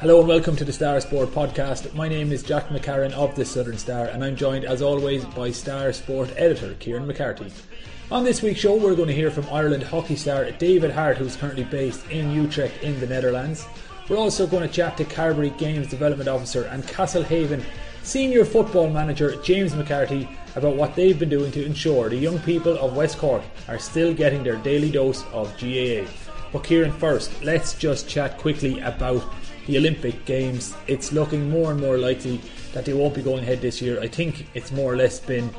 Hello and welcome to the Star Sport podcast. My name is Jack McCarran of the Southern Star, and I'm joined as always by Star Sport editor Kieran McCarthy. On this week's show, we're going to hear from Ireland hockey star David Harte, who's currently based in Utrecht in the Netherlands. We're also going to chat to Carbery Games Development Officer and Castlehaven Senior Football Manager James McCarthy about what they've been doing to ensure the young people of West Cork are still getting their daily dose of GAA. But Kieran, first, let's just chat quickly about the Olympic Games. It's looking more and more likely that they won't be going ahead this year. I think it's more or less been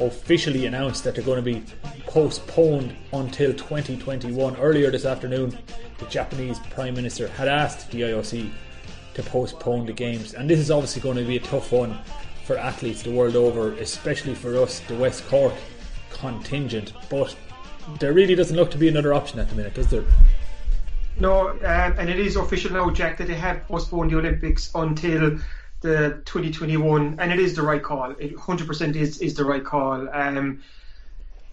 officially announced that they're going to be postponed until 2021. Earlier this afternoon, the Japanese Prime Minister had asked the IOC to postpone the Games, and this is obviously going to be a tough one for athletes the world over, especially for us, the West Cork contingent. But there really doesn't look to be another option at the minute, does there? No, um, and it is official now, Jack, that they have postponed the Olympics until the 2021, and it is the right call. It 100% is is the right call. Um,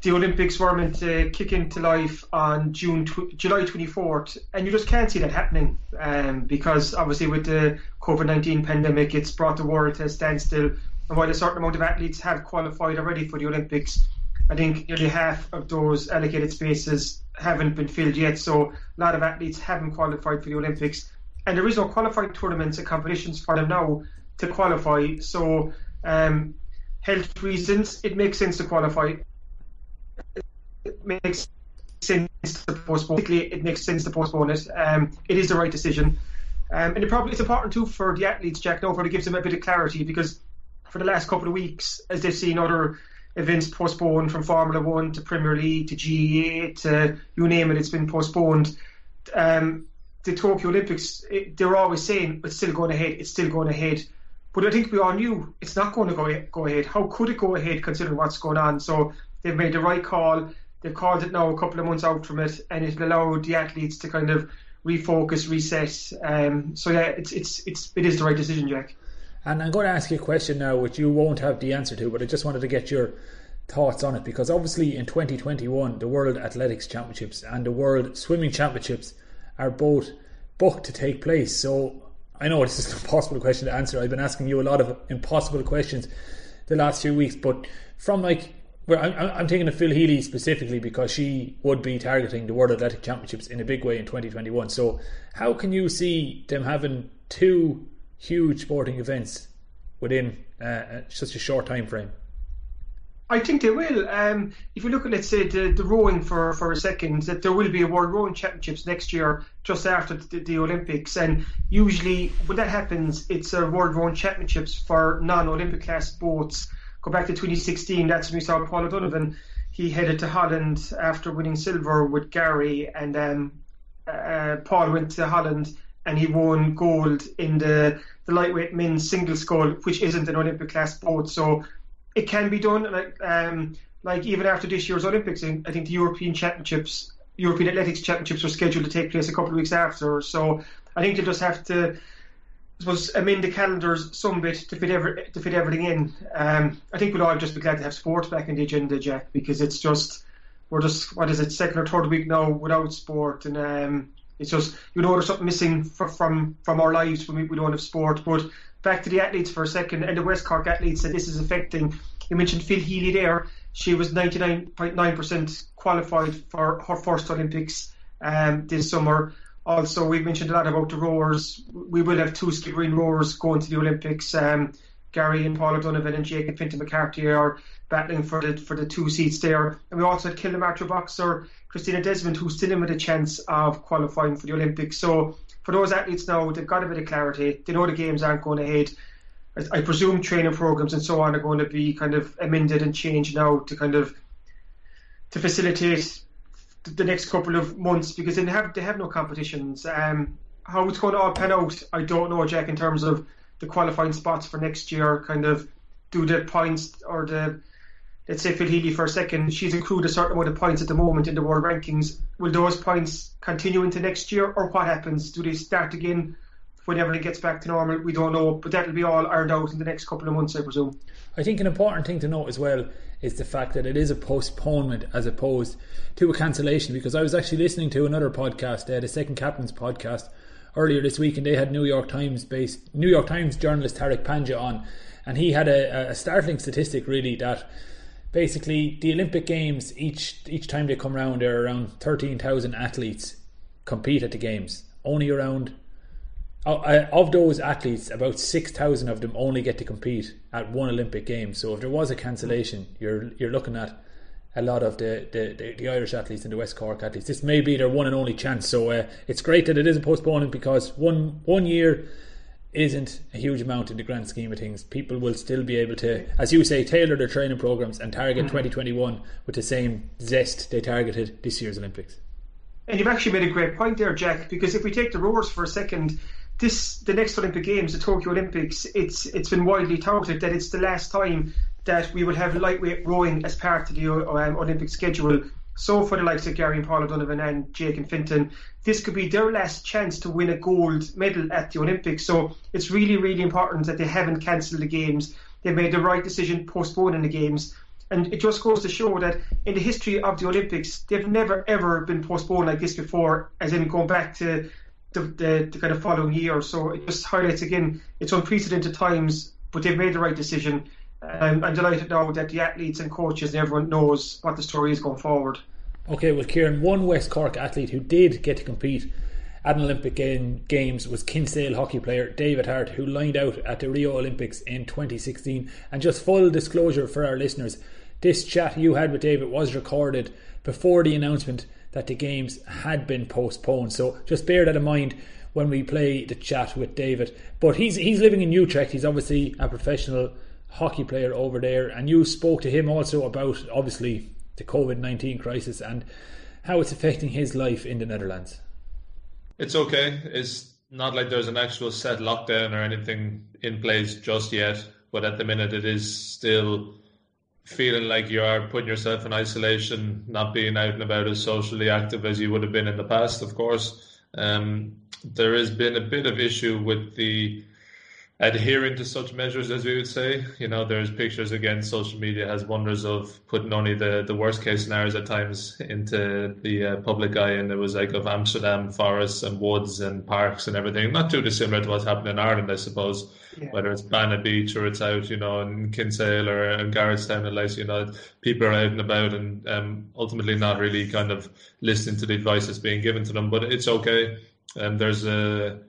the Olympics were meant to kick into life on June tw- July 24th, and you just can't see that happening um, because obviously with the COVID-19 pandemic, it's brought the world to a standstill. And while a certain amount of athletes have qualified already for the Olympics, I think nearly half of those allocated spaces haven't been filled yet. So a lot of athletes haven't qualified for the Olympics, and there is no qualified tournaments and competitions for them now to qualify. So um, health reasons, it makes sense to qualify it makes sense to postpone. It makes sense to postpone it. Um, it is the right decision, um, and it probably it's important too for the athletes, Jack Nover, to give them a bit of clarity because for the last couple of weeks, as they've seen other events postponed from Formula One to Premier League to GAA to you name it, it's been postponed. Um, the Tokyo Olympics, it, they're always saying it's still going ahead, it's still going ahead. But I think we all knew it's not going to go go ahead. How could it go ahead considering what's going on? So they've made the right call they've called it now a couple of months out from it, and it'll allow the athletes to kind of refocus, reset. Um, so yeah, it's it's it's it is the right decision, Jack. And I'm going to ask you a question now, which you won't have the answer to, but I just wanted to get your thoughts on it because obviously in 2021 the World Athletics Championships and the World Swimming Championships are both booked to take place. So I know this is an impossible question to answer. I've been asking you a lot of impossible questions the last few weeks, but from like well, I'm, I'm Phil Healy specifically because she would be targeting the World Athletic Championships in a big way in 2021. So, how can you see them having two huge sporting events within uh, such a short time frame? I think they will. Um, if you look at, let's say, the, the rowing for, for a second, that there will be a World Rowing Championships next year, just after the, the, Olympics. And usually, when that happens, it's a World Rowing Championships for non Olympic class boats go back to 2016, that's when we saw Paul O'Donovan. He headed to Holland after winning silver with Gary, and um, uh, Paul went to Holland and he won gold in the, the lightweight men's single scull, which isn't an Olympic class boat. So it can be done. Like, um, like even after this year's Olympics, I think the European Championships, European Athletics Championships, were scheduled to take place a couple of weeks after. So I think they just have to I suppose amend the calendars some bit to fit every, to fit everything in. Um, I think we'll all just be glad to have sport back in the agenda, Jack, because it's just we're just what is it second or third week now without sport, and um, it's just you know there's something missing for, from from our lives when we, we don't have sport. But back to the athletes for a second, and the West Cork athletes, and this is affecting. You mentioned Phil Healy there. She was 99.9% qualified for her first Olympics um, this summer. Also, we mentioned a lot about the rowers. We will have two Skibbereen rowers going to the Olympics. Um, Gary and Paul O'Donovan and Jacob Fintan McCarthy are battling for the for the two seats there. And we also had Kilnamartyra boxer Christina Desmond, who's still in with a chance of qualifying for the Olympics. So for those athletes now, they've got a bit of clarity. They know the games aren't going ahead. I, I presume training programs and so on are going to be kind of amended and changed now to kind of to facilitate the next couple of months because they have they have no competitions. Um, how it's going to all pan out, I don't know, Jack. In terms of the qualifying spots for next year, kind of do the points or the let's say Phil Healy for a second, she's accrued a certain amount of points at the moment in the world rankings. Will those points continue into next year, or what happens? Do they start again whenever it gets back to normal? We don't know, but that'll be all ironed out in the next couple of months, I presume. I think an important thing to note as well is the fact that it is a postponement as opposed to a cancellation. Because I was actually listening to another podcast, uh, the Second Captain's podcast, earlier this week, and they had New York Times based New York Times journalist Tariq Panja on, and he had a, a startling statistic really that basically the Olympic Games each each time they come around there are around thirteen thousand athletes compete at the games. Only around uh, of those athletes, about six thousand of them only get to compete at one Olympic game. So if there was a cancellation, you're you're looking at a lot of the, the, the, Irish athletes and the West Cork athletes. This may be their one and only chance. So uh, it's great that it is a postponement because one one year isn't a huge amount in the grand scheme of things. People will still be able to, as you say, tailor their training programs and target mm-hmm. 2021 with the same zest they targeted this year's Olympics. And you've actually made a great point there, Jack, because if we take the rowers for a second, this the next Olympic Games, the Tokyo Olympics, it's it's been widely touted that it's the last time that we will have lightweight rowing as part of the um, Olympic schedule. So for the likes of Gary and Paul O'Donovan and Jake and Fintan, this could be their last chance to win a gold medal at the Olympics. So it's really, really important that they haven't cancelled the games. They made the right decision postponing the games. And it just goes to show that in the history of the Olympics, they've never ever been postponed like this before, as in going back to the, the, the kind of following year. So it just highlights again it's unprecedented times, but they've made the right decision. Um, I'm delighted now that the athletes and coaches and everyone knows what the story is going forward. Okay, well, Kieran, one West Cork athlete who did get to compete at an Olympic game, Games was Kinsale hockey player David Harte, who lined out at the Rio Olympics in 2016. And just full disclosure for our listeners, this chat you had with David was recorded before the announcement that the games had been postponed. So just bear that in mind when we play the chat with David. But he's he's living in Utrecht. He's obviously a professional hockey player over there, and you spoke to him also about obviously the COVID nineteen crisis and how it's affecting his life in the Netherlands. It's okay. It's not like there's an actual set lockdown or anything in place just yet, but at the minute it is still feeling like you are putting yourself in isolation, not being out and about as socially active as you would have been in the past, of course. Um, there has been a bit of issue with the adhering to such measures, as we would say. You know, there's pictures again. Social media has wonders of putting only the, the worst case scenarios at times into the uh, public eye, and it was like of Amsterdam forests and woods and parks and everything. Not too dissimilar to what's happening in Ireland, I suppose. Yeah. Whether it's Banna Beach or it's out, you know, in Kinsale or in Garrettstown and like, you know, people are out and about and um, ultimately not really kind of listening to the advice that's being given to them. But it's okay. And um, there's a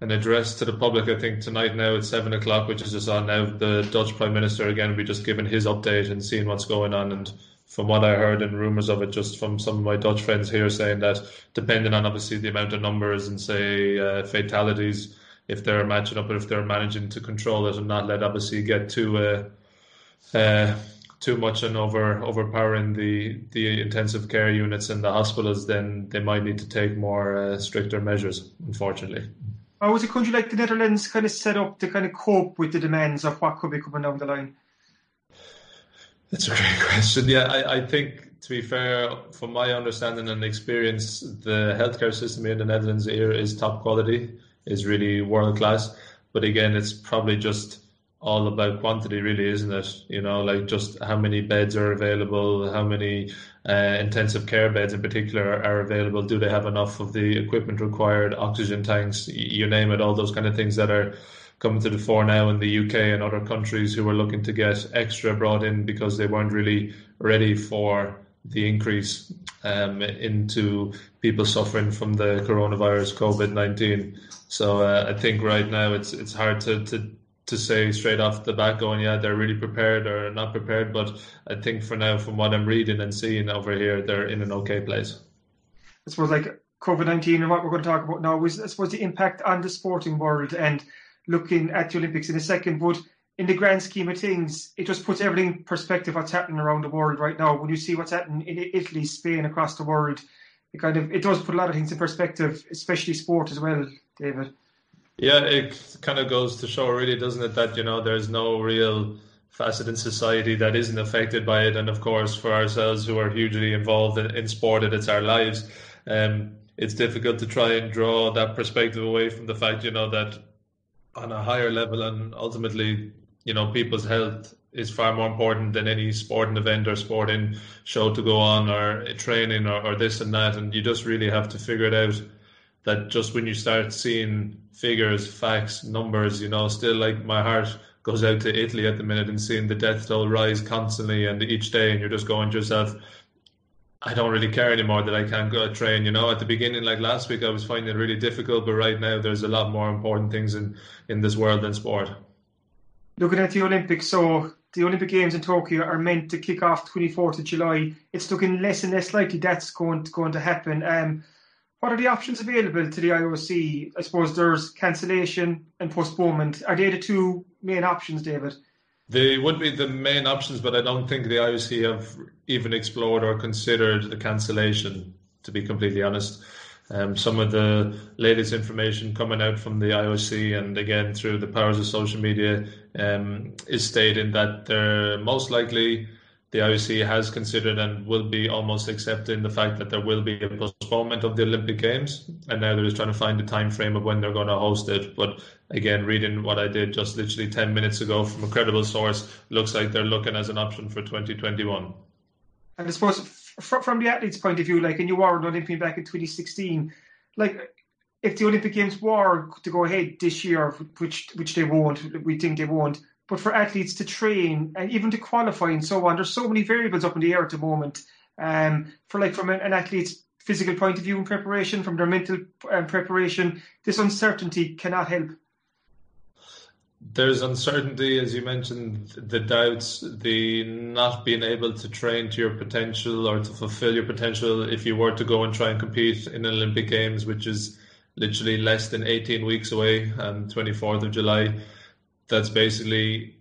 an address to the public. I think tonight now at seven o'clock, which is just on now. The Dutch Prime Minister again will be just giving his update and seeing what's going on. And from what I heard and rumours of it, just from some of my Dutch friends here, saying that depending on obviously the amount of numbers and say uh, fatalities, if they're matching up, or if they're managing to control it and not let obviously get too. Uh, uh, too much and over overpowering the the intensive care units in the hospitals, then they might need to take more uh, stricter measures. Unfortunately. How was a country like the Netherlands kind of set up to kind of cope with the demands of what could be coming down the line? That's a great question. Yeah, I, I think to be fair, from my understanding and experience, the healthcare system here in the Netherlands here is top quality, is really world class. But again, it's probably just all about quantity, really, isn't it? You know, like just how many beds are available, how many uh, intensive care beds in particular are, available. Do they have enough of the equipment required, oxygen tanks, you name it, all those kind of things that are coming to the fore now in the UK and other countries who are looking to get extra brought in because they weren't really ready for the increase um, into people suffering from the coronavirus COVID nineteen. So uh, I think right now it's it's hard to, to to say straight off the bat going, yeah, they're really prepared or not prepared. But I think for now, from what I'm reading and seeing over here, they're in an okay place. I suppose like COVID 19 and what we're going to talk about now is, I suppose, the impact on the sporting world and looking at the Olympics in a second. But in the grand scheme of things, it just puts everything in perspective what's happening around the world right now. When you see what's happening in Italy, Spain, across the world, it kind of it does put a lot of things in perspective, especially sport as well, David. Yeah, it kind of goes to show, really, doesn't it, that you know there's no real facet in society that isn't affected by it, and of course for ourselves who are hugely involved in, in sport, and it's our lives. Um, it's difficult to try and draw that perspective away from the fact, you know, that on a higher level and ultimately, you know, people's health is far more important than any sporting event or sporting show to go on or training or, or this and that. And you just really have to figure it out that just when you start seeing figures, facts, numbers, you know, still like my heart goes out to Italy at the minute and seeing the death toll rise constantly and each day, and you're just going to yourself, I don't really care anymore that I can't go train. You know, at the beginning, like last week, I was finding it really difficult, but right now, there's a lot more important things in in this world than sport. Looking at the Olympics, so the Olympic Games in Tokyo are meant to kick off 24th of July. It's looking less and less likely that's going to, going to happen. Um, what are the options available to the IOC? I suppose there's cancellation and postponement. Are they the two main options, David? They would be the main options, but I don't think the IOC have even explored or considered the cancellation, to be completely honest. Um, some of the latest information coming out from the IOC and again through the powers of social media um, is stating that they're most likely the IOC has considered and will be almost accepting the fact that there will be a postponement of the Olympic Games, and now they're just trying to find the time frame of when they're going to host it. But again, reading what I did just literally ten minutes ago from a credible source, looks like they're looking as an option for 2021. And I suppose from the athlete's point of view, like, and you were an Olympian back in 2016, like. If the Olympic Games were to go ahead this year, which which they won't, we think they won't, but for athletes to train and even to qualify and so on, there's so many variables up in the air at the moment. Um, for like from an athlete's physical point of view and preparation, from their mental um, preparation, this uncertainty cannot help. There's uncertainty, as you mentioned, the doubts, the not being able to train to your potential or to fulfill your potential if you were to go and try and compete in the Olympic Games, which is literally less than 18 weeks away, and 24th of July that's basically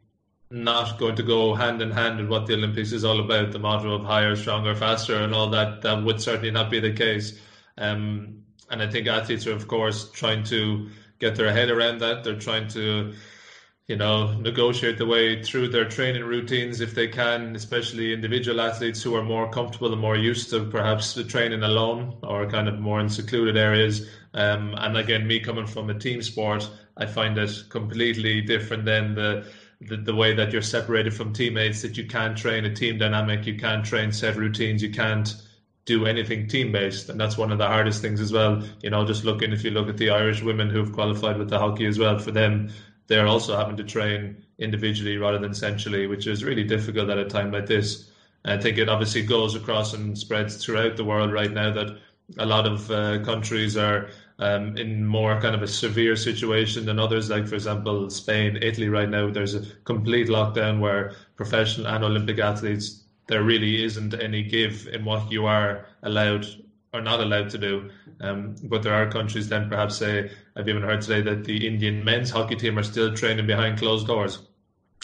not going to go hand in hand with what the Olympics is all about, the motto of higher, stronger, faster, and all that. That would certainly not be the case. Um, and I think athletes are, of course, trying to get their head around that. They're trying to, you know, negotiate the way through their training routines if they can, especially individual athletes who are more comfortable and more used to perhaps the training alone or kind of more in secluded areas. Um, and again, me coming from a team sport, I find it completely different than the, the, the way that you're separated from teammates. That you can't train a team dynamic, you can't train set routines, you can't do anything team based, and that's one of the hardest things as well. You know, just looking if you look at the Irish women who've qualified with the hockey as well, for them they're also having to train individually rather than centrally, which is really difficult at a time like this. I think it obviously goes across and spreads throughout the world right now that a lot of uh, countries are um, in more kind of a severe situation than others. Like, for example, Spain, Italy, right now, there's a complete lockdown where professional and Olympic athletes, there really isn't any give in what you are allowed or not allowed to do. Um, but there are countries then perhaps say, I've even heard today that the Indian men's hockey team are still training behind closed doors.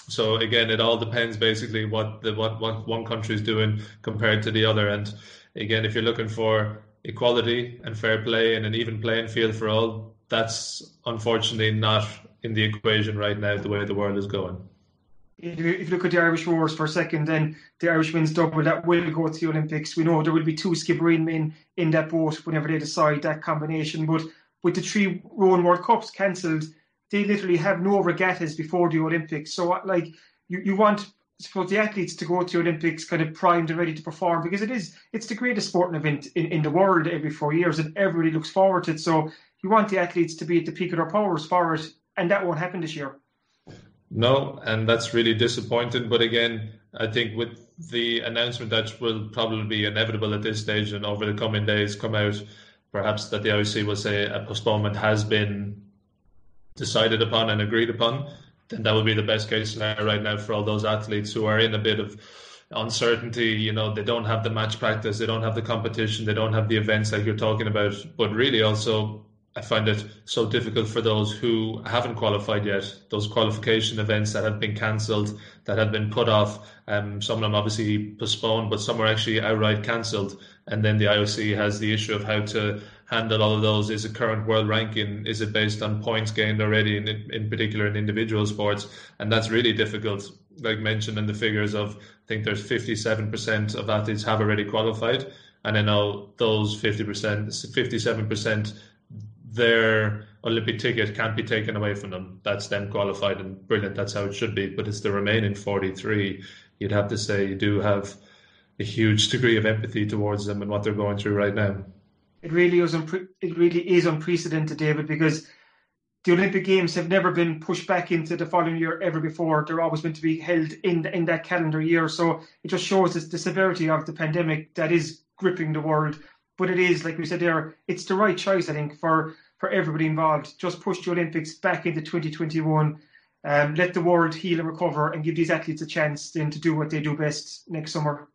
So again, it all depends basically what the what, what one country is doing compared to the other. And again, if you're looking for equality and fair play and an even playing field for all, that's unfortunately not in the equation right now, the way the world is going. If you look at the Irish Roars for a second, then the Irish men's double that will go to the Olympics. We know there will be two Skibbereen men in that boat whenever they decide that combination. But with the three rowing World Cups cancelled, they literally have no regattas before the Olympics. So, like, you, you want suppose the athletes to go to the Olympics kind of primed and ready to perform because it is it's the greatest sporting event in, in the world every four years and everybody looks forward to it. So you want the athletes to be at the peak of their powers for it, and that won't happen this year. No, and that's really disappointing. But again, I think with the announcement that will probably be inevitable at this stage and over the coming days come out, perhaps that the IOC will say a postponement has been decided upon and agreed upon then that would be the best case scenario right now for all those athletes who are in a bit of uncertainty. You know, they don't have the match practice, they don't have the competition, they don't have the events like you're talking about. But really, also, I find it so difficult for those who haven't qualified yet. Those qualification events that have been cancelled, that have been put off. Um, some of them obviously postponed, but some are actually outright cancelled. And then the IOC has the issue of how to handle all of those? Is it current world ranking? Is it based on points gained already, in, in particular in individual sports? And that's really difficult. Like mentioned in the figures of, I think there's 57% of athletes have already qualified, and I know those 50%, 57%, their Olympic ticket can't be taken away from them. That's them qualified and brilliant. That's how it should be. But it's the remaining 43. You'd have to say you do have a huge degree of empathy towards them and what they're going through right now. It really is. Unpre- it really is unprecedented, David, because the Olympic Games have never been pushed back into the following year ever before. They're always meant to be held in in that calendar year. So it just shows us the severity of the pandemic that is gripping the world. But it is, like we said there, it's the right choice, I think, for for everybody involved. Just push the Olympics back into 2021. Um, let the world heal and recover, and give these athletes a chance then to do what they do best next summer.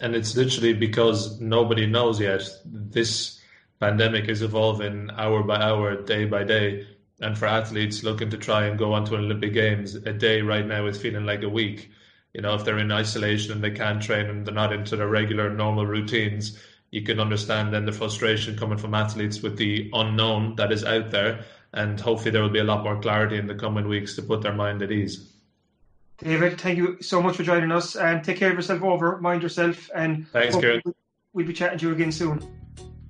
And it's literally because nobody knows yet. This pandemic is evolving hour by hour, day by day. And for athletes looking to try and go onto an Olympic Games, a day right now is feeling like a week. You know, if they're in isolation and they can't train and they're not into their regular normal routines, you can understand then the frustration coming from athletes with the unknown that is out there. And hopefully there will be a lot more clarity in the coming weeks to put their mind at ease. David, thank you so much for joining us and take care of yourself over, mind yourself, and thanks, good. We'll be chatting to you again soon.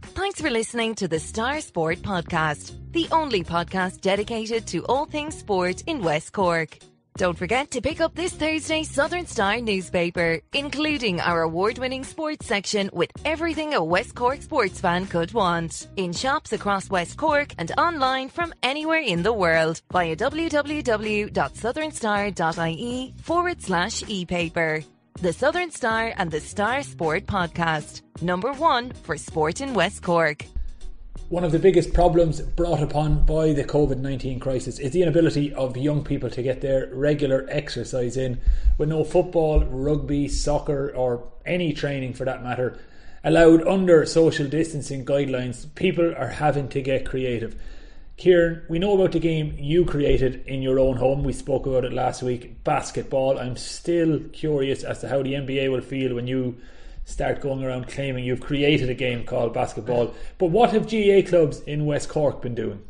Thanks for listening to the Star Sport Podcast, the only podcast dedicated to all things sport in West Cork. Don't forget to pick up this Thursday's Southern Star newspaper, including our award winning sports section with everything a West Cork sports fan could want. In shops across West Cork and online from anywhere in the world via www.southernstar.ie forward slash e-paper. The Southern Star and the Star Sport Podcast, number one for sport in West Cork. One of the biggest problems brought upon by the COVID 19 crisis is the inability of young people to get their regular exercise in, with no football, rugby, soccer, or any training for that matter allowed under social distancing guidelines. People are having to get creative. Kieran, we know about the game you created in your own home. We spoke about it last week basketball. I'm still curious as to how the NBA will feel when you start going around claiming you've created a game called basketball. But what have GAA clubs in West Cork been doing?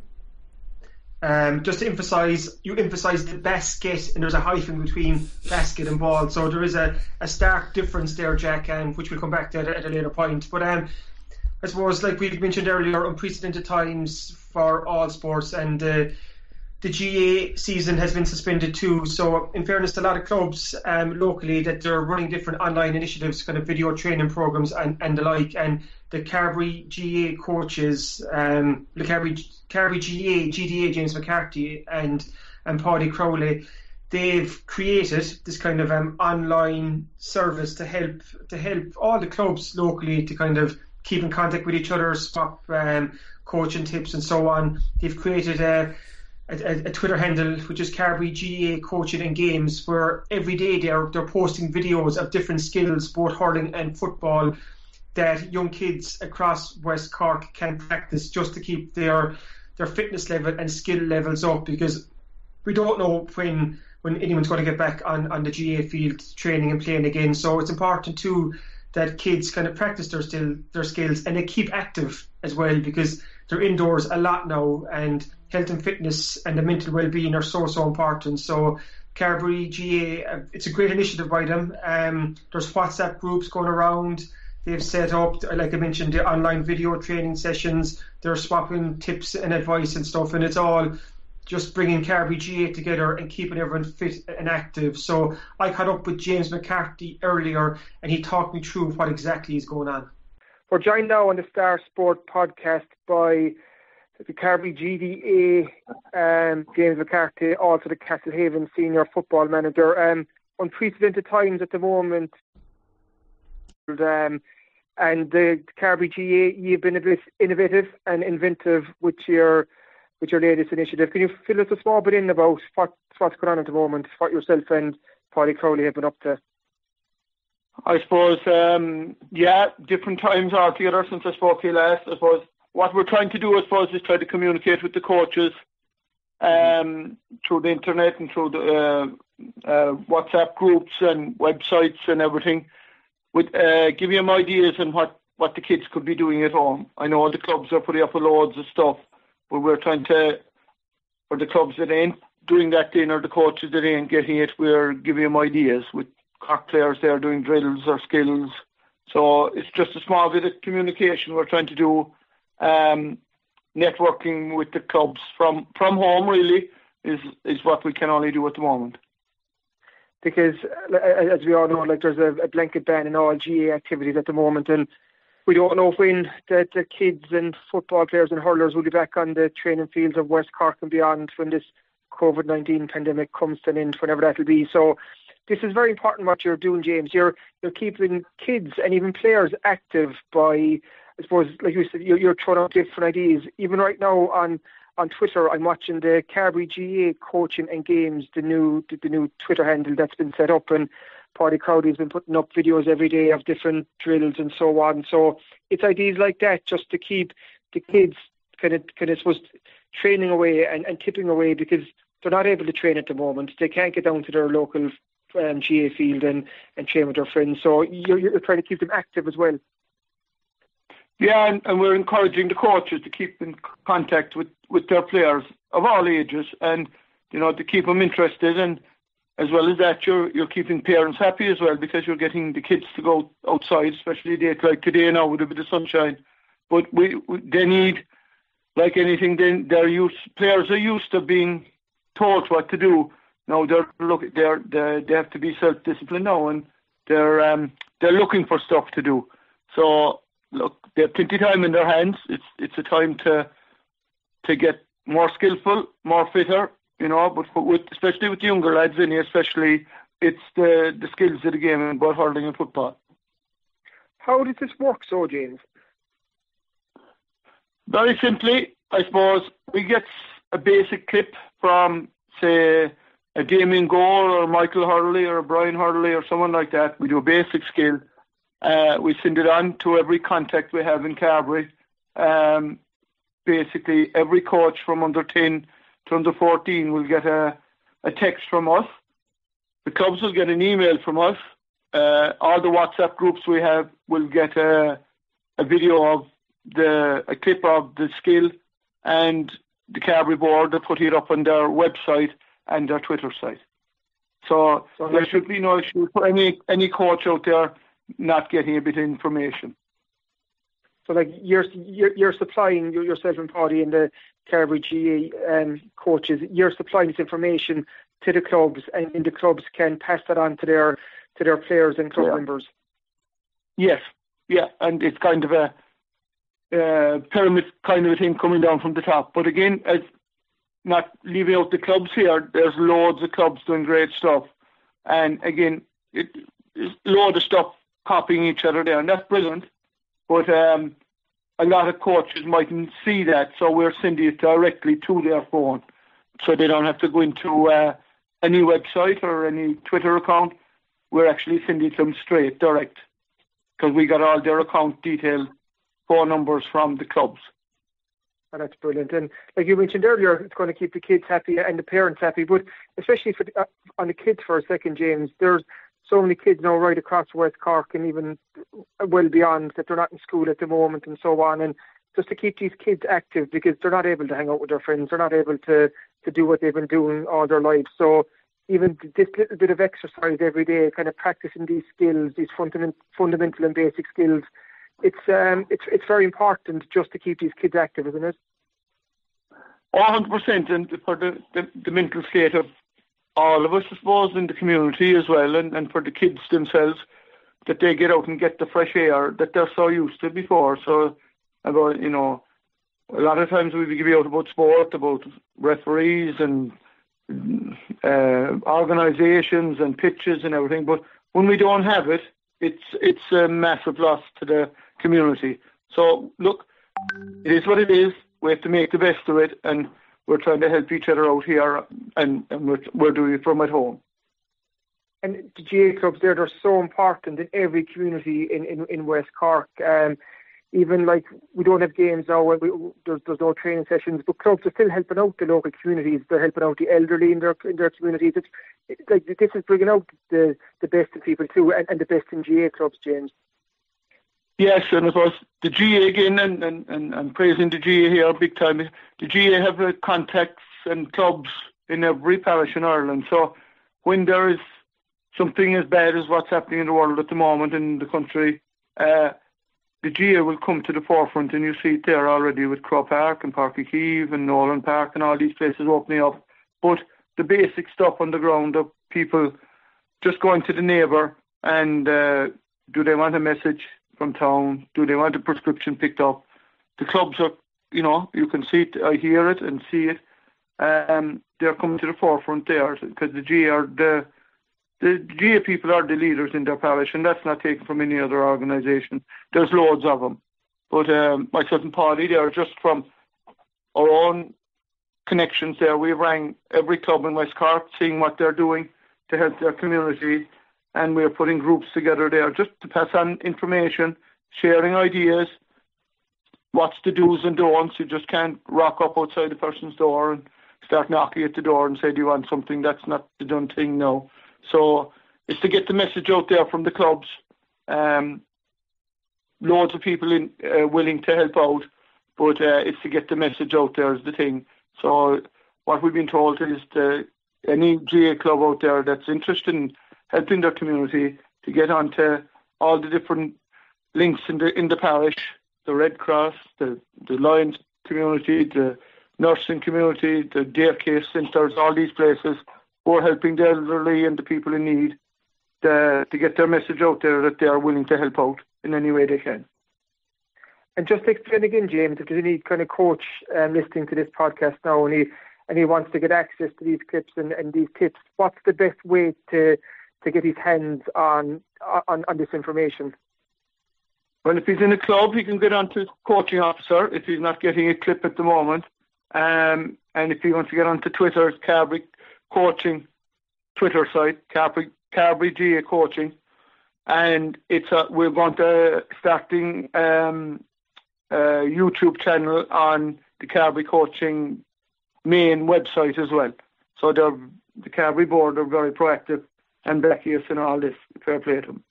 Um, just to emphasise, you emphasise the basket, and there's a hyphen between basket and ball, so there is a, a stark difference there, Jack, and which we'll come back to at, at a later point. But um, I suppose, like we've mentioned earlier, unprecedented times for all sports, and uh, the GAA season has been suspended too. So, in fairness a lot of clubs um, locally, that they're running different online initiatives, kind of video training programs and, and the like. And the Carbery GAA coaches, um, the Carbery, Carbery GAA, GDA, James McCarthy, and and Paddy Crowley, they've created this kind of um, online service to help to help all the clubs locally to kind of keep in contact with each other, swap um, coaching tips, and so on. They've created a a, a, Twitter handle which is Carbery GAA Coaching and Games, where every day they're they're posting videos of different skills, both hurling and football, that young kids across West Cork can practice just to keep their their fitness level and skill levels up because we don't know when when anyone's going to get back on, on the GAA field training and playing again. So it's important too that kids kind of practice their still their skills and they keep active as well because they're indoors a lot now and health and fitness and the mental well-being are so so important. So Carbery GAA, uh, it's a great initiative by them. Um, there's WhatsApp groups going around. They've set up, like I mentioned, the online video training sessions. They're swapping tips and advice and stuff, and it's all just bringing Carbery GAA together and keeping everyone fit and active. So I caught up with James McCarthy earlier, and he talked me through what exactly is going on. We're joined now on the Star Sport podcast by the Carbery GDA, um, James McCarthy, also the Castlehaven senior football manager. Um, unprecedented times at the moment. Um, and the Carbery GAA, you've been a bit innovative and inventive with your with your latest initiative. Can you fill us a small bit in about what, what's going on at the moment, what yourself and Paddy Crowley have been up to? I suppose, um, yeah, different times altogether since I spoke to you last. I suppose what we're trying to do, I suppose, is try to communicate with the coaches um, through the internet and through the uh, uh, WhatsApp groups and websites and everything. With uh, give them ideas on what what the kids could be doing at home. I know all the clubs are putting up loads of stuff, but we're trying to, for the clubs that ain't doing that thing or the coaches that ain't getting it, we're giving them ideas with Cork players there doing drills or skills. So it's just a small bit of communication we're trying to do, um, networking with the clubs from from home. Really is is what we can only do at the moment. Because, as we all know, like there's a, a blanket ban in all GAA activities at the moment, and we don't know when the, the kids and football players and hurlers will be back on the training fields of West Cork and beyond when this COVID 19 pandemic comes to an end, whenever that will be. So, this is very important what you're doing, James. You're you're keeping kids and even players active by, I suppose, like you said, you're, you're throwing out different ideas. Even right now on on Twitter, I'm watching the Carbery GAA coaching and games, the new the, the new Twitter handle that's been set up, and Paddy Crowley's been putting up videos every day of different drills and so on. So it's ideas like that just to keep the kids kind of kind of supposed training away and, and tipping away because they're not able to train at the moment. They can't get down to their local um, GAA field and, and train with their friends. So you're, you're trying to keep them active as well. Yeah, and, and, we're encouraging the coaches to keep in contact with, with their players of all ages and, you know, to keep them interested. And as well as that, you're, you're keeping parents happy as well because you're getting the kids to go outside, especially a day like today now with a bit of sunshine. But we, we they need, like anything, then they're used, players are used to being told what to do. Now they're look they're, they're they have to be self disciplined now and they're um they're looking for stuff to do. So look, they have plenty of time in their hands. It's it's a time to to get more skillful, more fitter, you know. But for, with especially with the younger lads in here, especially it's the the skills of the game in both hurling and football. How does this work, so James? Very simply, I suppose we get a basic clip from say a Damien Gore or Michael Hurley or Brian Hurley or someone like that. We do a basic skill. Uh, we send it on to every contact we have in Carbery. Um, basically, every coach from under 10 to under 14 will get a, a text from us. The clubs will get an email from us. Uh, all the WhatsApp groups we have will get a, a video of the a clip of the skill, and the Carbery board will put it up on their website and their Twitter site. So, so there should be no issue for any any coach out there not getting a bit of information. So, like you're you're, you're supplying yourself and Paddy and the Carbery GAA um, coaches, you're supplying this information to the clubs, and the clubs can pass that on to their to their players and club yeah. members. Yes, yeah, and it's kind of a uh, pyramid kind of a thing coming down from the top. But again, as not leaving out the clubs here, there's loads of clubs doing great stuff. And again, it, it's load of stuff copying each other there, and that's brilliant. But um, a lot of coaches mightn't see that, so we're sending it directly to their phone, so they don't have to go into uh, any website or any Twitter account. We're actually sending them straight, direct, because we got all their account details, phone numbers from the clubs. And that's brilliant. And like you mentioned earlier, it's going to keep the kids happy and the parents happy. But especially for the, uh, on the kids for a second, James, there's so many kids now right across West Cork and even well beyond that they're not in school at the moment and so on. And just to keep these kids active because they're not able to hang out with their friends, they're not able to to do what they've been doing all their lives. So even this little bit of exercise every day, kind of practicing these skills, these fundament, fundamental and basic skills, it's um, it's it's very important just to keep these kids active, isn't it? One hundred percent, and for the, the, the mental state of all of us, I suppose, in the community as well, and, and for the kids themselves, that they get out and get the fresh air that they're so used to before. So, about you know, a lot of times we give you out about sport, about referees and uh, organisations and pitches and everything, but when we don't have it, it's it's a massive loss to the community. So look, it is what it is. We have to make the best of it, and we're trying to help each other out here, and, and we're, we're doing it from at home. And the GAA clubs there, they're so important in every community in, in, in West Cork. Um, even like we don't have games now, we, there's, there's no training sessions, but clubs are still helping out the local communities. They're helping out the elderly in their in their communities. It's, it's like this is bringing out the the best in people too, and, and the best in GAA clubs, James. Yes, and of course the GAA again, and, and, and I'm praising the GAA here big time. The GAA have uh, contacts and clubs in every parish in Ireland. So when there is something as bad as what's happening in the world at the moment in the country, uh, the GAA will come to the forefront, and you see it there already with Croke Park and Uí Chaoimh and Nowlan Park and all these places opening up. But the basic stuff on the ground of people just going to the neighbour and uh, do they want a message from town? Do they want a prescription picked up? The clubs are, you know, you can see it, I hear it and see it. Um, they're coming to the forefront there because the G are the the GAA people are the leaders in their parish, and that's not taken from any other organisation. There's loads of them, but um, myself and Paddy, they are just from our own connections there. We rang every club in West Cork, seeing what they're doing to help their community, and we're putting groups together there just to pass on information, sharing ideas, what's the do's and don'ts. You just can't rock up outside the person's door and start knocking at the door and say, "Do you want something?" That's not the done thing now. So it's to get the message out there from the clubs. Um, loads of people in, uh, willing to help out, but uh, it's to get the message out there is the thing. So what we've been told is any GAA club out there that's interested in helping their community to get onto all the different links in the in the parish, the Red Cross, the the Lions community, the nursing community, the daycare centres, all these places are helping the elderly and the people in need to, to get their message out there that they are willing to help out in any way they can. And just to explain again, James, if there's any kind of coach um, listening to this podcast now and he, and he wants to get access to these clips and, and these tips, what's the best way to to get his hands on on, on this information? Well, if he's in a club, he can get on to coaching officer if he's not getting a clip at the moment. Um, and if he wants to get onto Twitter, it's Carbery Coaching Twitter site, Carbery, Carbery GAA Coaching. And it's a, we're going to starting um, a YouTube channel on the Carbery Coaching main website as well. So the Carbery board are very proactive and backing us in all this. Fair play to them.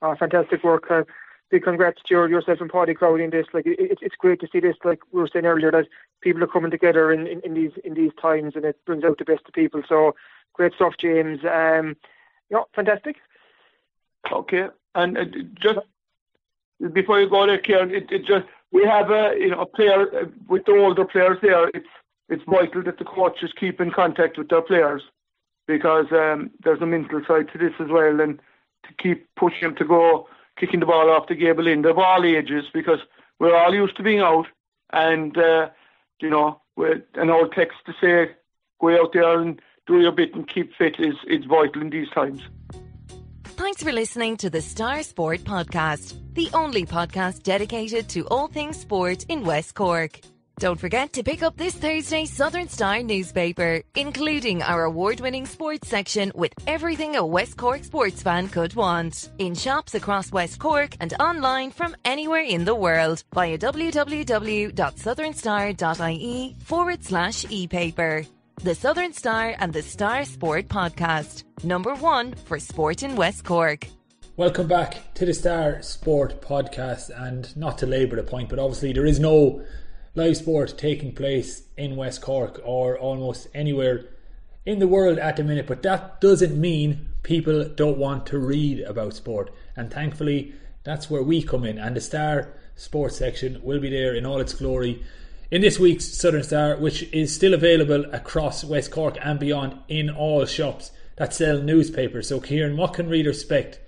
Oh, fantastic work. Uh, big congrats to your, yourself and Paddy Crowley in this. Like it, it's great to see this. Like we were saying earlier, that people are coming together in, in, in these in these times, and it brings out the best of people. So great stuff, James. Um, yeah, fantastic. Okay, and uh, just before you go there, Kieran, it, it just we have a you know a player uh, with the older players there. It's it's vital that the coaches keep in contact with their players because um, there's a mental side to this as well, and to keep pushing them to go kicking the ball off the gable end of all ages because we're all used to being out and uh, you know an old text to say go out there and do your bit and keep fit is is vital in these times. Thanks for listening to the Star Sport Podcast, the only podcast dedicated to all things sport in West Cork. Don't forget to pick up this Thursday's Southern Star newspaper, including our award winning sports section with everything a West Cork sports fan could want. In shops across West Cork and online from anywhere in the world via www.southernstar.ie forward slash e paper. The Southern Star and the Star Sport Podcast, number one for sport in West Cork. Welcome back to the Star Sport Podcast, and not to labour the point, but obviously there is no live sport taking place in West Cork or almost anywhere in the world at the minute, but that doesn't mean people don't want to read about sport. And thankfully, that's where we come in. And the Star Sports section will be there in all its glory in this week's Southern Star, which is still available across West Cork and beyond in all shops that sell newspapers. So, Kieran, what can readers expect?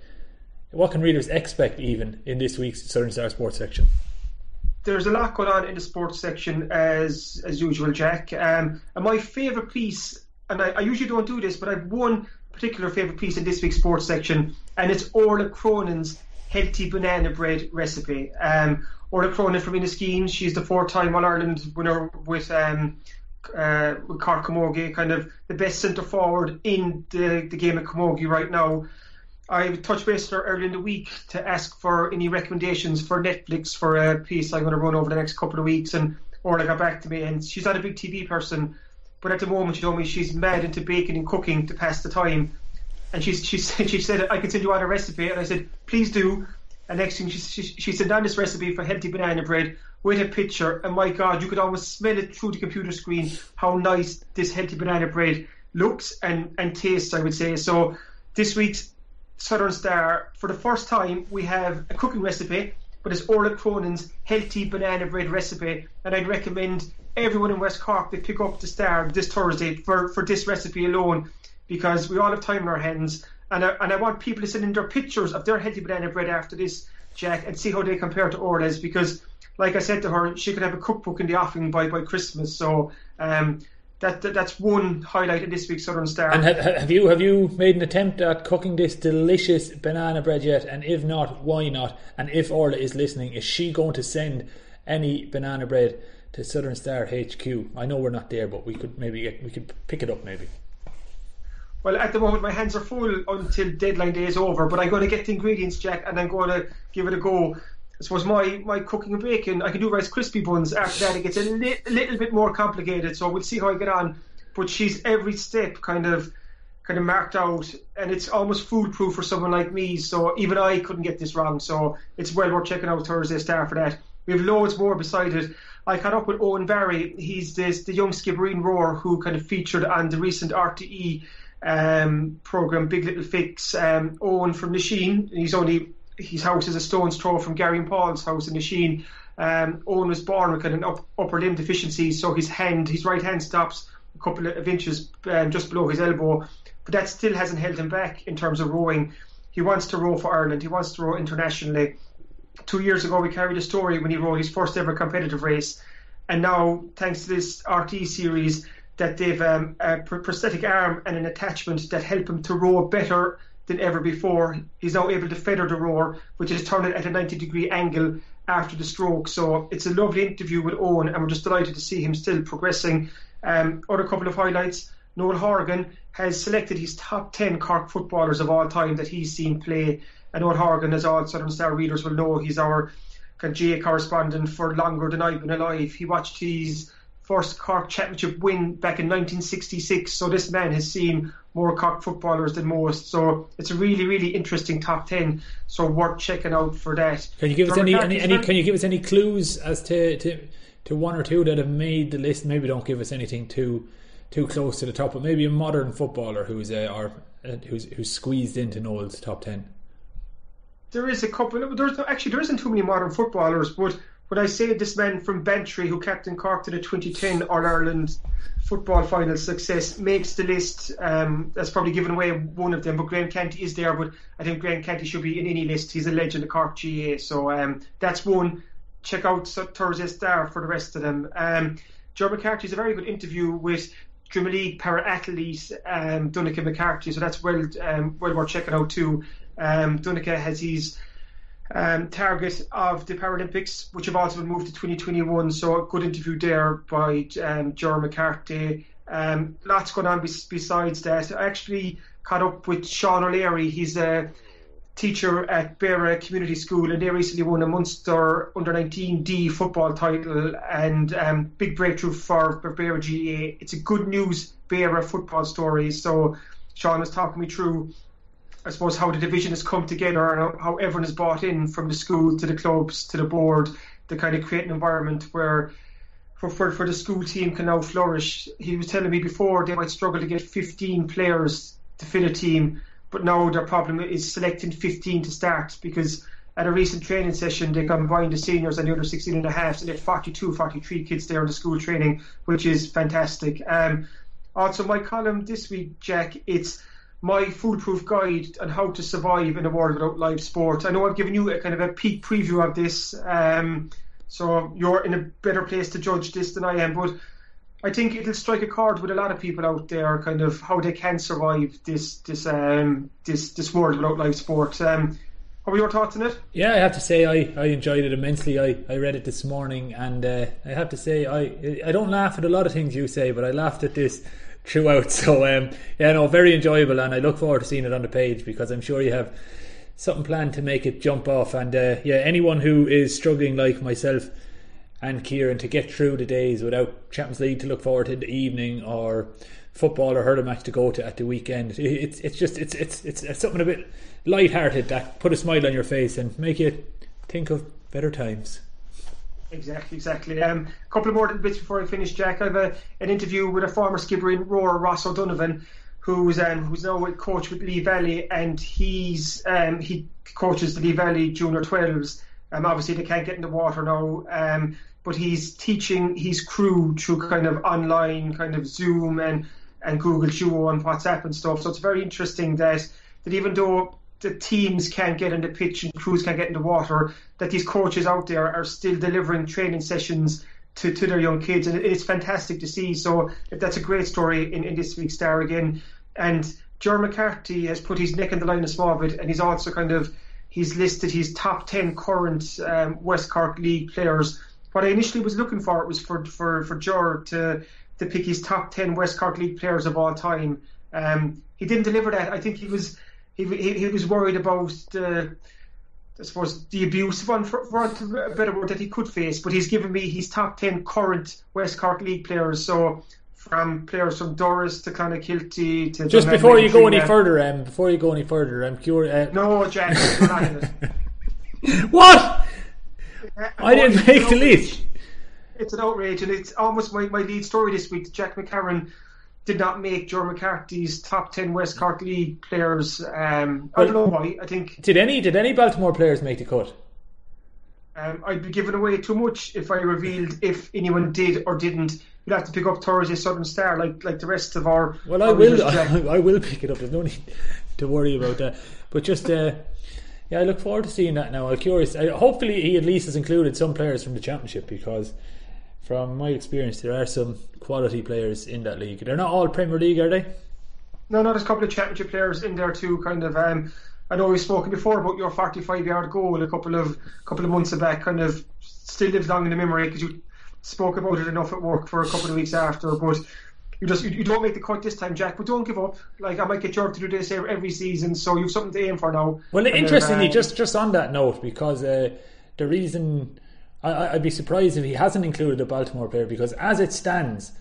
What can readers expect even in this week's Southern Star Sports section? There's a lot going on in the sports section as as usual, Jack. Um, and my favourite piece, and I, I, usually don't do this, but I've one particular favourite piece in this week's sports section, and it's Orla Cronin's healthy banana bread recipe. Um, Orla Cronin from Enniskeane, she's the four-time All Ireland winner with um, uh, with Cork Camogie, kind of the best centre forward in the, the game of Camogie right now. I touched base her earlier in the week to ask for any recommendations for Netflix for a piece I'm going to run over the next couple of weeks, and Orla got back to me, and she's not a big TV person, but at the moment she told me she's mad into baking and cooking to pass the time, and she's she said she said I can send you out a recipe, and I said please do, And next thing she, she, she sent down this recipe for healthy banana bread with a picture, and my God, you could almost smell it through the computer screen how nice this healthy banana bread looks and, and tastes, I would say. So this week's Southern Star, for the first time, we have a cooking recipe, but it's Orla Cronin's healthy banana bread recipe, and I'd recommend everyone in West Cork to pick up the Star this Thursday for, for this recipe alone, because we all have time in our hands, and I, and I want people to send in their pictures of their healthy banana bread after this, Jack, and see how they compare to Orla's, because like I said to her, she could have a cookbook in the offing by, by Christmas. So um, that, that, that's one highlight in this week's Southern Star. And have, have you have you made an attempt at cooking this delicious banana bread yet? And if not, why not? And if Orla is listening, is she going to send any banana bread to Southern Star HQ? I know we're not there, but we could maybe get, we could pick it up maybe. Well, at the moment, my hands are full until deadline day is over, but I'm going to get the ingredients, Jack, and I'm going to give it a go. I suppose my, my cooking and baking, I can do Rice Krispie buns. After that, it gets a li- little bit more complicated. So we'll see how I get on. But she's every step kind of kind of marked out, and it's almost foolproof for someone like me. So even I couldn't get this wrong. So it's well worth checking out Thursday Star for that. We have loads more beside it. I caught up with Owen Barry. He's this, the young Skibbereen Roar who kind of featured on the recent RTE um, program, Big Life Fix. Um, Owen from Lisheen. He's only his house is a stone's throw from Gary and Paul's house in Lisheen. Um, Owen was born with an up, upper limb deficiency, so his hand, his right hand stops a couple of inches um, just below his elbow, but that still hasn't held him back in terms of rowing. He wants to row for Ireland. He wants to row internationally. Two years ago, we carried a story when he rowed his first ever competitive race, and now, thanks to this RT series, that they've um, a prosthetic arm and an attachment that help him to row better than ever before. He's now able to feather the roar, which is turning at a 90 degree angle after the stroke. So it's a lovely interview with Owen, and we're just delighted to see him still progressing. Um, other couple of highlights Noel Horgan has selected his top 10 Cork footballers of all time that he's seen play. And Noel Horgan, as all Southern Star readers will know, he's our GAA correspondent for longer than I've been alive. He watched his first Cork Championship win back in 1966. So this man has seen more Cork footballers than most. So it's a really, really interesting top ten. So worth checking out for that. Can you give us any, any, any, Can you give us any clues as to, to to one or two that have made the list? Maybe don't give us anything too too close to the top, but maybe a modern footballer who's uh, or uh, who's who's squeezed into Noel's top ten. There is a couple. There's actually there isn't too many modern footballers, but when I say this man from Bantry who captained Cork to the 2010 All Ireland football final success makes the list. Um, that's probably given away one of them, but Graham Canty is there. But I think Graham Canty should be in any list. He's a legend of Cork GAA, so um, that's one. Check out Thursday Star for the rest of them. Um, Joe McCarthy's a very good interview with Premier League para athlete um, Donncha McCarthy, so that's well um, well worth checking out too. Um, Donncha has his um, target of the Paralympics, which have also been moved to 2021. So a good interview there by um, Ger McCarthy. Um, lots going on besides that. I actually caught up with Sean O'Leary. He's a teacher at Beara Community School, and they recently won a Munster Under 19 D football title and um, big breakthrough for, for Beara GAA. It's a good news Beara football story. So Sean was talking me through I suppose how the division has come together and how everyone is bought in from the school to the clubs to the board to kind of create an environment where for, for, for the school team can now flourish. He was telling me before they might struggle to get 15 players to fill a team, but now their problem is selecting 15 to start because at a recent training session they combined the seniors and the other 16 and a half and they had 42, 43 kids there in the school training, which is fantastic. Um, also, my column this week, Jack, it's my foolproof guide on how to survive in a world without live sport. I know I've given you a kind of a peak preview of this, um, so you're in a better place to judge this than I am. But I think it'll strike a chord with a lot of people out there, kind of how they can survive this this um, this this world without live sport. Um, what were your thoughts on it? Yeah, I have to say I, I enjoyed it immensely. I, I read it this morning, and uh, I have to say I I don't laugh at a lot of things you say, but I laughed at this throughout. So um, yeah, no, very enjoyable, and I look forward to seeing it on the page because I'm sure you have something planned to make it jump off. And uh, yeah, anyone who is struggling like myself and Kieran to get through the days without Champions League to look forward to in the evening or football or hurling match to go to at the weekend. It's it's just it's it's it's, it's something a bit light-hearted that put a smile on your face and make you think of better times. Exactly, exactly. Um, a couple of more bits before I finish, Jack. I have a, an interview with a former Skibbereen Roar, Ross O'Donovan, who's um, who's now a coach with Lee Valley, and he's um, he coaches the Lee Valley Junior 12s. Um, obviously, they can't get in the water now, um, but he's teaching his crew through kind of online, kind of Zoom and and Google Duo and WhatsApp and stuff. So it's very interesting that that even though the teams can't get in the pitch and crews can't get in the water, that these coaches out there are still delivering training sessions to, to their young kids, and it's fantastic to see. So that's a great story in, in this week's Star again. And Joe McCarthy has put his neck in the line of small bit, and he's also kind of he's listed his top ten current um, West Cork League players. What I initially was looking for was for for for Ger to to pick his top ten West Cork League players of all time. Um, he didn't deliver that. I think he was he, he, he was worried about the I suppose the abuse one for, for a better word that he could face, but he's given me his top ten current West Cork League players. So from players from Durrus to Clonakilty to just before you go any further, um, before you go any further, I'm curious. Uh, no, Jack, you're not in it. what? I didn't make the list. It's an outrage, and it's almost my, my lead story this week. Jack McCarron did not make Joe McCarthy's top ten West Cork League players. Um, I don't know why. I think did any did any Baltimore players make the cut? Um, I'd be giving away too much if I revealed if anyone did or didn't. You'd have to pick up Thursday Southern Star like like the rest of our. Well, I will. I, I, will pick it up. There's no need to worry about that. But just. Uh, yeah, I look forward to seeing that now. I'm curious. I, hopefully, he at least has included some players from the championship because from my experience, there are some quality players in that league. They're not all Premier League, are they? No, no, there's a couple of championship players in there too. Kind of, um, I know we've spoken before about your 45 yard goal a couple of couple of months back. Kind of still lives long in the memory because you spoke about it enough at work for a couple of weeks after. But you just you, you, don't make the cut this time, Jack. But don't give up. Like I might get York to do this every season, so you've something to aim for now. Well, interestingly, um, just just on that note, because uh, the reason I, would be surprised if he hasn't included a Baltimore player because as it stands,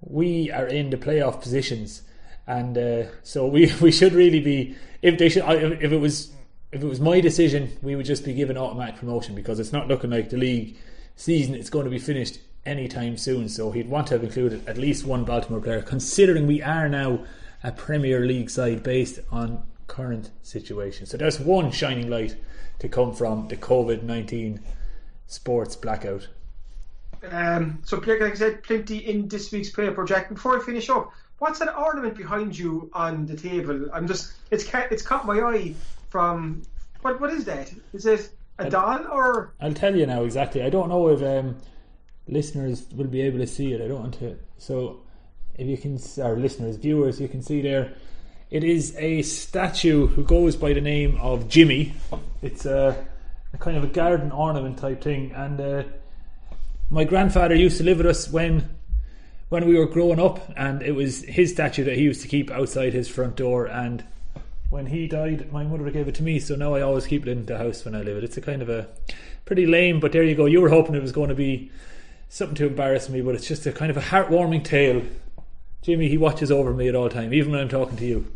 we are in the playoff positions, and uh, so we we should really be if they should if it was if it was my decision, we would just be given automatic promotion because it's not looking like the league season is going to be finished anytime soon. So he'd want to have included at least one Baltimore player, considering we are now a Premier League side based on current situation. So there's one shining light to come from the COVID nineteen sports blackout? Um, so, like I said, plenty in this week's player project. Before I finish up, what's that ornament behind you on the table? I'm just, it's it's caught my eye from, what what is that? Is it a I'll, doll or? I'll tell you now exactly. I don't know if um, listeners will be able to see it. I don't want to. So, if you can, our listeners, viewers, you can see there. It is a statue who goes by the name of Jimmy. It's a a kind of a garden ornament type thing. And uh, my grandfather used to live with us when when we were growing up, and it was his statue that he used to keep outside his front door. And when he died, my mother gave it to me, so now I always keep it in the house when I live it. It's a kind of a pretty lame, but there you go. You were hoping it was going to be something to embarrass me, but it's just a kind of a heartwarming tale. Jimmy, he watches over me at all time, even when I'm talking to you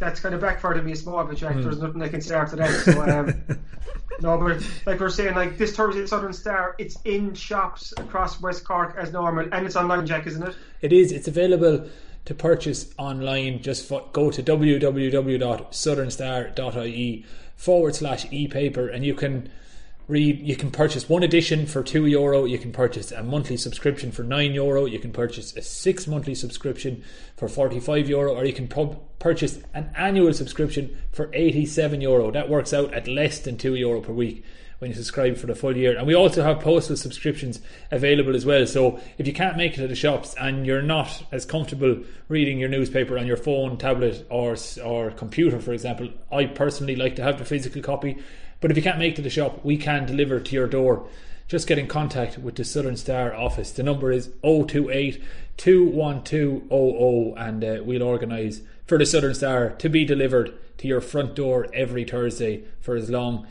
that's kind of backfired on me a small bit, Jack. Mm. There's nothing I can say after that. So, um, no, but like we're saying, like this Thursday Southern Star, it's in shops across West Cork as normal, and it's online, Jack, isn't it? It is. It's available to purchase online. Just for, go to www.southernstar.ie forward slash e-paper, and you can read you can purchase one edition for 2 euro you can purchase a monthly subscription for 9 euro you can purchase a 6 monthly subscription for 45 euro or you can purchase an annual subscription for 87 euro. That works out at less than 2 euro per week when you subscribe for the full year. And we also have postal subscriptions available as well. So if you can't make it to the shops and you're not as comfortable reading your newspaper on your phone tablet or or computer for example I personally like to have the physical copy but if you can't make it to the shop, we can deliver to your door. Just get in contact with the Southern Star office. The number is 028 21200 and uh, we'll organise for the Southern Star to be delivered to your front door every Thursday for as long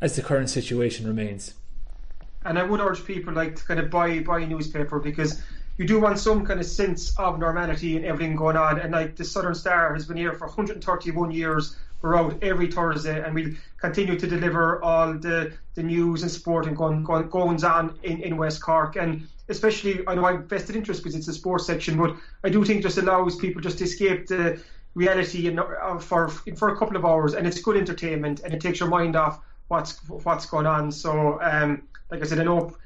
as the current situation remains. And I would urge people like to kind of buy buy a newspaper because you do want some kind of sense of normality and everything going on. And like the Southern Star has been here for 131 years. We're out every Thursday, and we'll continue to deliver all the, the news and sport and going, going, on in, in West Cork. And especially, I know I'm vested interest because it's a sports section, but I do think just allows people just to escape the reality and uh, for for a couple of hours, and it's good entertainment, and it takes your mind off what's what's going on. So, um, like I said, I know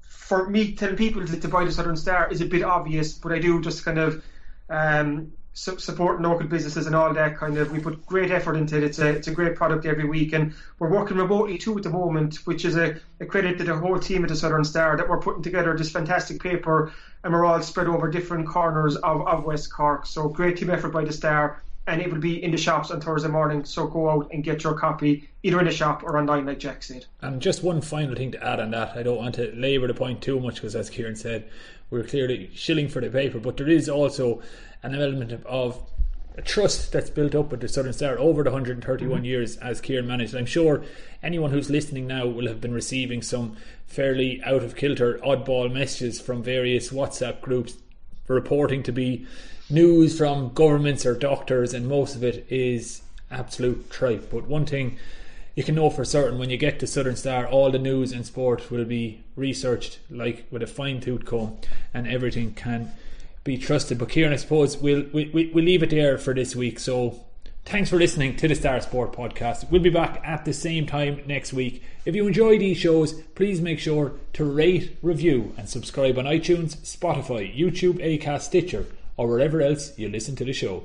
for me telling people to, to buy the Southern Star is a bit obvious, but I do just kind of um, su- support local businesses and all that kind of. We put great effort into it. It's a it's a great product every week, and we're working remotely too at the moment, which is a, a credit to the whole team at the Southern Star that we're putting together this fantastic paper, and we're all spread over different corners of, of West Cork. So great team effort by the Star and it will be in the shops on Thursday morning. So go out and get your copy either in the shop or online, like Jack said. And just one final thing to add on that. I don't want to labour the point too much because, as Kieran said, we're clearly shilling for the paper, but there is also an element of, of a trust that's built up with the Southern Star over the 131 mm-hmm. years as Kieran managed. I'm sure anyone who's listening now will have been receiving some fairly out of kilter, oddball messages from various WhatsApp groups reporting to be news from governments or doctors, and most of it is absolute tripe. But one thing you can know for certain when you get to Southern Star, all the news and sport will be researched like with a fine tooth comb, and everything can be trusted. But Kieran, I suppose we'll we, we, we'll leave it there for this week. So thanks for listening to the Star Sport podcast. We'll be back at the same time next week. If you enjoy these shows, please make sure to rate, review, and subscribe on iTunes, Spotify, YouTube, Acast, Stitcher or wherever else you listen to the show.